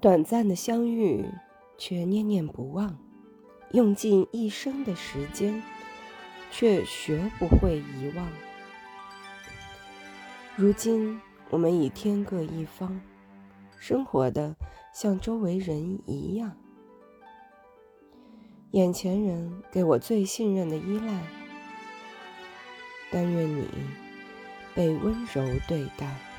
短暂的相遇却念念不忘用尽一生的时间却学不会遗忘。如今我们已天各一方生活的像周围人一样。眼前人给我最信任的依赖但愿你被温柔对待。